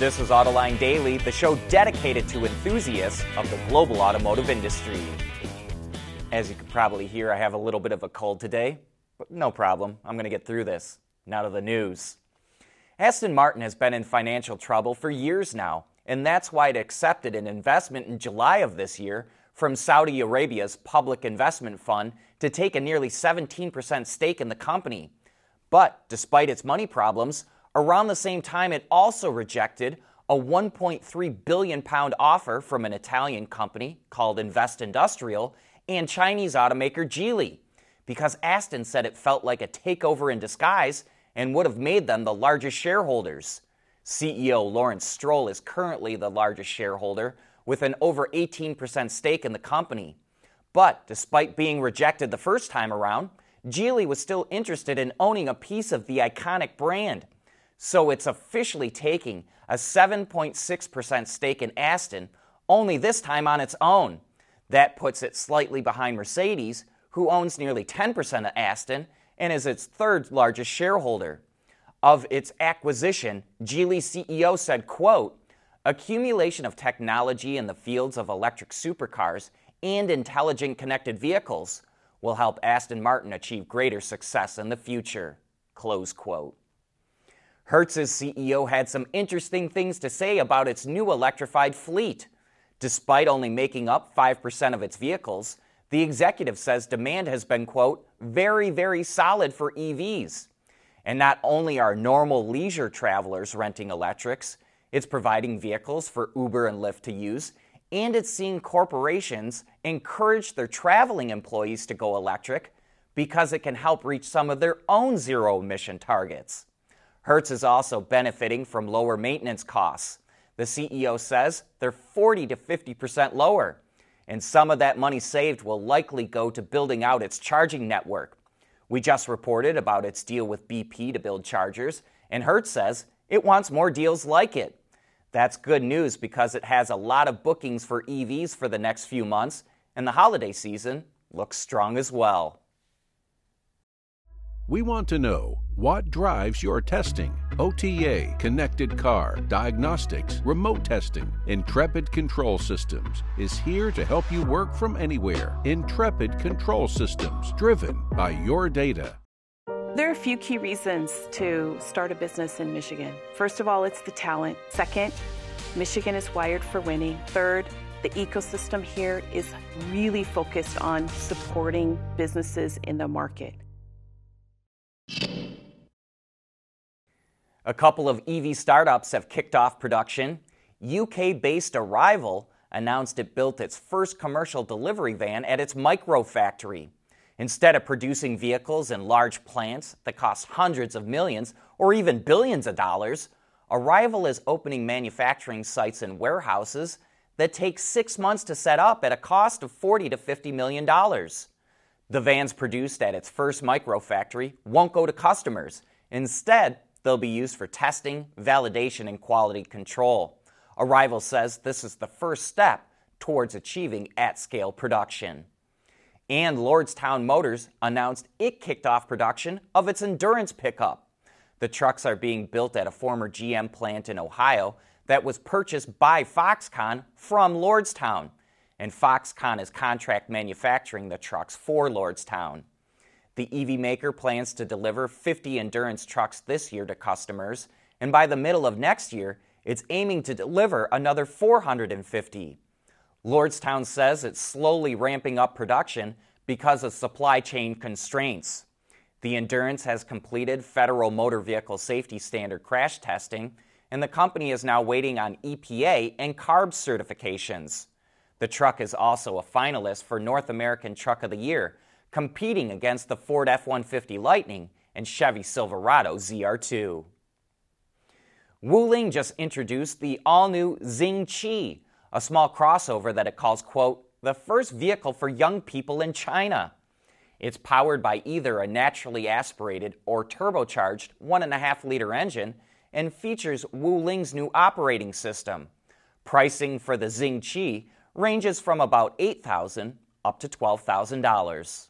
This is Autoline Daily, the show dedicated to enthusiasts of the global automotive industry. As you can probably hear, I have a little bit of a cold today, but no problem. I'm going to get through this. Now to the news. Aston Martin has been in financial trouble for years now, and that's why it accepted an investment in July of this year from Saudi Arabia's Public Investment Fund to take a nearly 17% stake in the company. But despite its money problems, Around the same time, it also rejected a 1.3 billion pound offer from an Italian company called Investindustrial and Chinese automaker Geely because Aston said it felt like a takeover in disguise and would have made them the largest shareholders. CEO Lawrence Stroll is currently the largest shareholder with an over 18% stake in the company. But despite being rejected the first time around, Geely was still interested in owning a piece of the iconic brand so it's officially taking a 7.6% stake in Aston, only this time on its own. That puts it slightly behind Mercedes, who owns nearly 10% of Aston and is its third largest shareholder. Of its acquisition, Geely CEO said, quote, accumulation of technology in the fields of electric supercars and intelligent connected vehicles will help Aston Martin achieve greater success in the future. Close quote. Hertz's CEO had some interesting things to say about its new electrified fleet. Despite only making up 5% of its vehicles, the executive says demand has been, quote, very, very solid for EVs. And not only are normal leisure travelers renting electrics, it's providing vehicles for Uber and Lyft to use, and it's seeing corporations encourage their traveling employees to go electric because it can help reach some of their own zero emission targets. Hertz is also benefiting from lower maintenance costs. The CEO says they're 40 to 50% lower, and some of that money saved will likely go to building out its charging network. We just reported about its deal with BP to build chargers, and Hertz says it wants more deals like it. That's good news because it has a lot of bookings for EVs for the next few months, and the holiday season looks strong as well. We want to know what drives your testing. OTA, connected car, diagnostics, remote testing. Intrepid Control Systems is here to help you work from anywhere. Intrepid Control Systems, driven by your data. There are a few key reasons to start a business in Michigan. First of all, it's the talent. Second, Michigan is wired for winning. Third, the ecosystem here is really focused on supporting businesses in the market. A couple of EV startups have kicked off production. UK based Arrival announced it built its first commercial delivery van at its micro factory. Instead of producing vehicles in large plants that cost hundreds of millions or even billions of dollars, Arrival is opening manufacturing sites and warehouses that take six months to set up at a cost of 40 to 50 million dollars. The vans produced at its first micro factory won't go to customers. Instead, they'll be used for testing, validation, and quality control. Arrival says this is the first step towards achieving at scale production. And Lordstown Motors announced it kicked off production of its Endurance pickup. The trucks are being built at a former GM plant in Ohio that was purchased by Foxconn from Lordstown and Foxconn is contract manufacturing the trucks for Lordstown. The EV maker plans to deliver 50 Endurance trucks this year to customers, and by the middle of next year, it's aiming to deliver another 450. Lordstown says it's slowly ramping up production because of supply chain constraints. The Endurance has completed federal motor vehicle safety standard crash testing, and the company is now waiting on EPA and CARB certifications. The truck is also a finalist for North American Truck of the Year, competing against the Ford F 150 Lightning and Chevy Silverado ZR2. Wuling just introduced the all new Xingchi, a small crossover that it calls, quote, the first vehicle for young people in China. It's powered by either a naturally aspirated or turbocharged 1.5 liter engine and features Wuling's new operating system. Pricing for the Xingchi ranges from about 8,000 up to $12,000.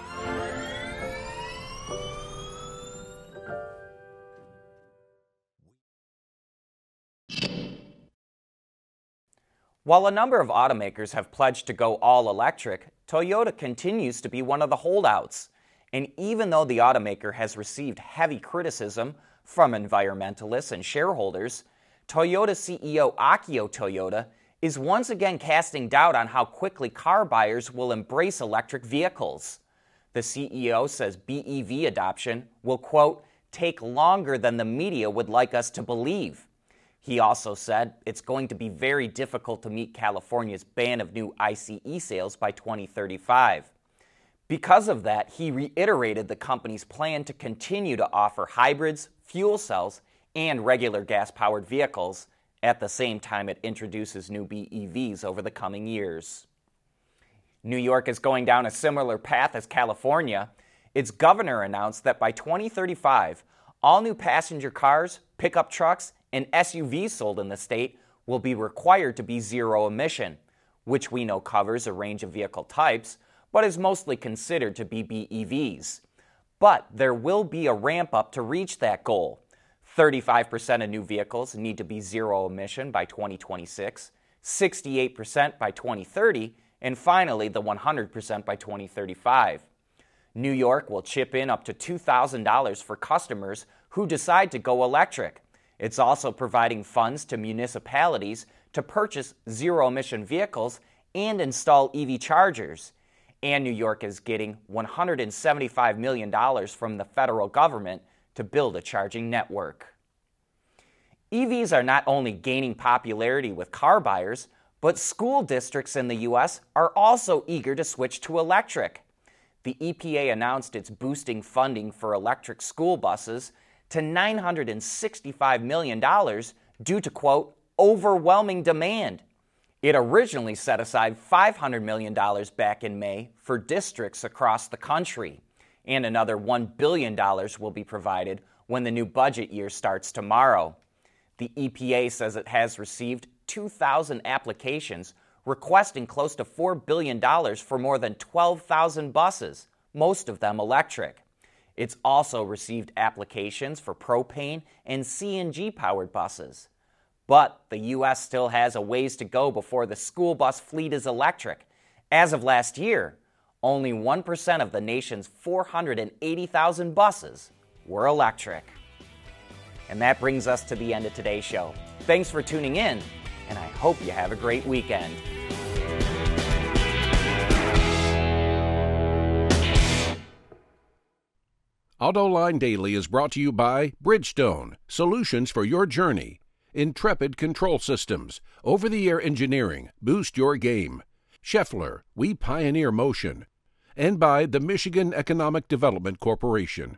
While a number of automakers have pledged to go all electric, Toyota continues to be one of the holdouts. And even though the automaker has received heavy criticism from environmentalists and shareholders, Toyota CEO Akio Toyoda is once again casting doubt on how quickly car buyers will embrace electric vehicles. The CEO says BEV adoption will, quote, take longer than the media would like us to believe. He also said it's going to be very difficult to meet California's ban of new ICE sales by 2035. Because of that, he reiterated the company's plan to continue to offer hybrids, fuel cells, and regular gas powered vehicles at the same time it introduces new BEVs over the coming years. New York is going down a similar path as California. Its governor announced that by 2035, all new passenger cars, pickup trucks, and SUVs sold in the state will be required to be zero emission, which we know covers a range of vehicle types, but is mostly considered to be BEVs. But there will be a ramp up to reach that goal. 35% of new vehicles need to be zero emission by 2026, 68% by 2030, and finally the 100% by 2035. New York will chip in up to $2,000 for customers who decide to go electric. It's also providing funds to municipalities to purchase zero emission vehicles and install EV chargers. And New York is getting $175 million from the federal government to build a charging network. EVs are not only gaining popularity with car buyers, but school districts in the U.S. are also eager to switch to electric. The EPA announced it's boosting funding for electric school buses to $965 million due to, quote, overwhelming demand. It originally set aside $500 million back in May for districts across the country, and another $1 billion will be provided when the new budget year starts tomorrow. The EPA says it has received 2,000 applications requesting close to $4 billion for more than 12,000 buses, most of them electric. It's also received applications for propane and CNG powered buses. But the U.S. still has a ways to go before the school bus fleet is electric. As of last year, only 1% of the nation's 480,000 buses were electric. And that brings us to the end of today's show. Thanks for tuning in, and I hope you have a great weekend. Autoline Daily is brought to you by Bridgestone, solutions for your journey. Intrepid Control Systems, over the air engineering, boost your game. Schaeffler, we pioneer motion. And by the Michigan Economic Development Corporation.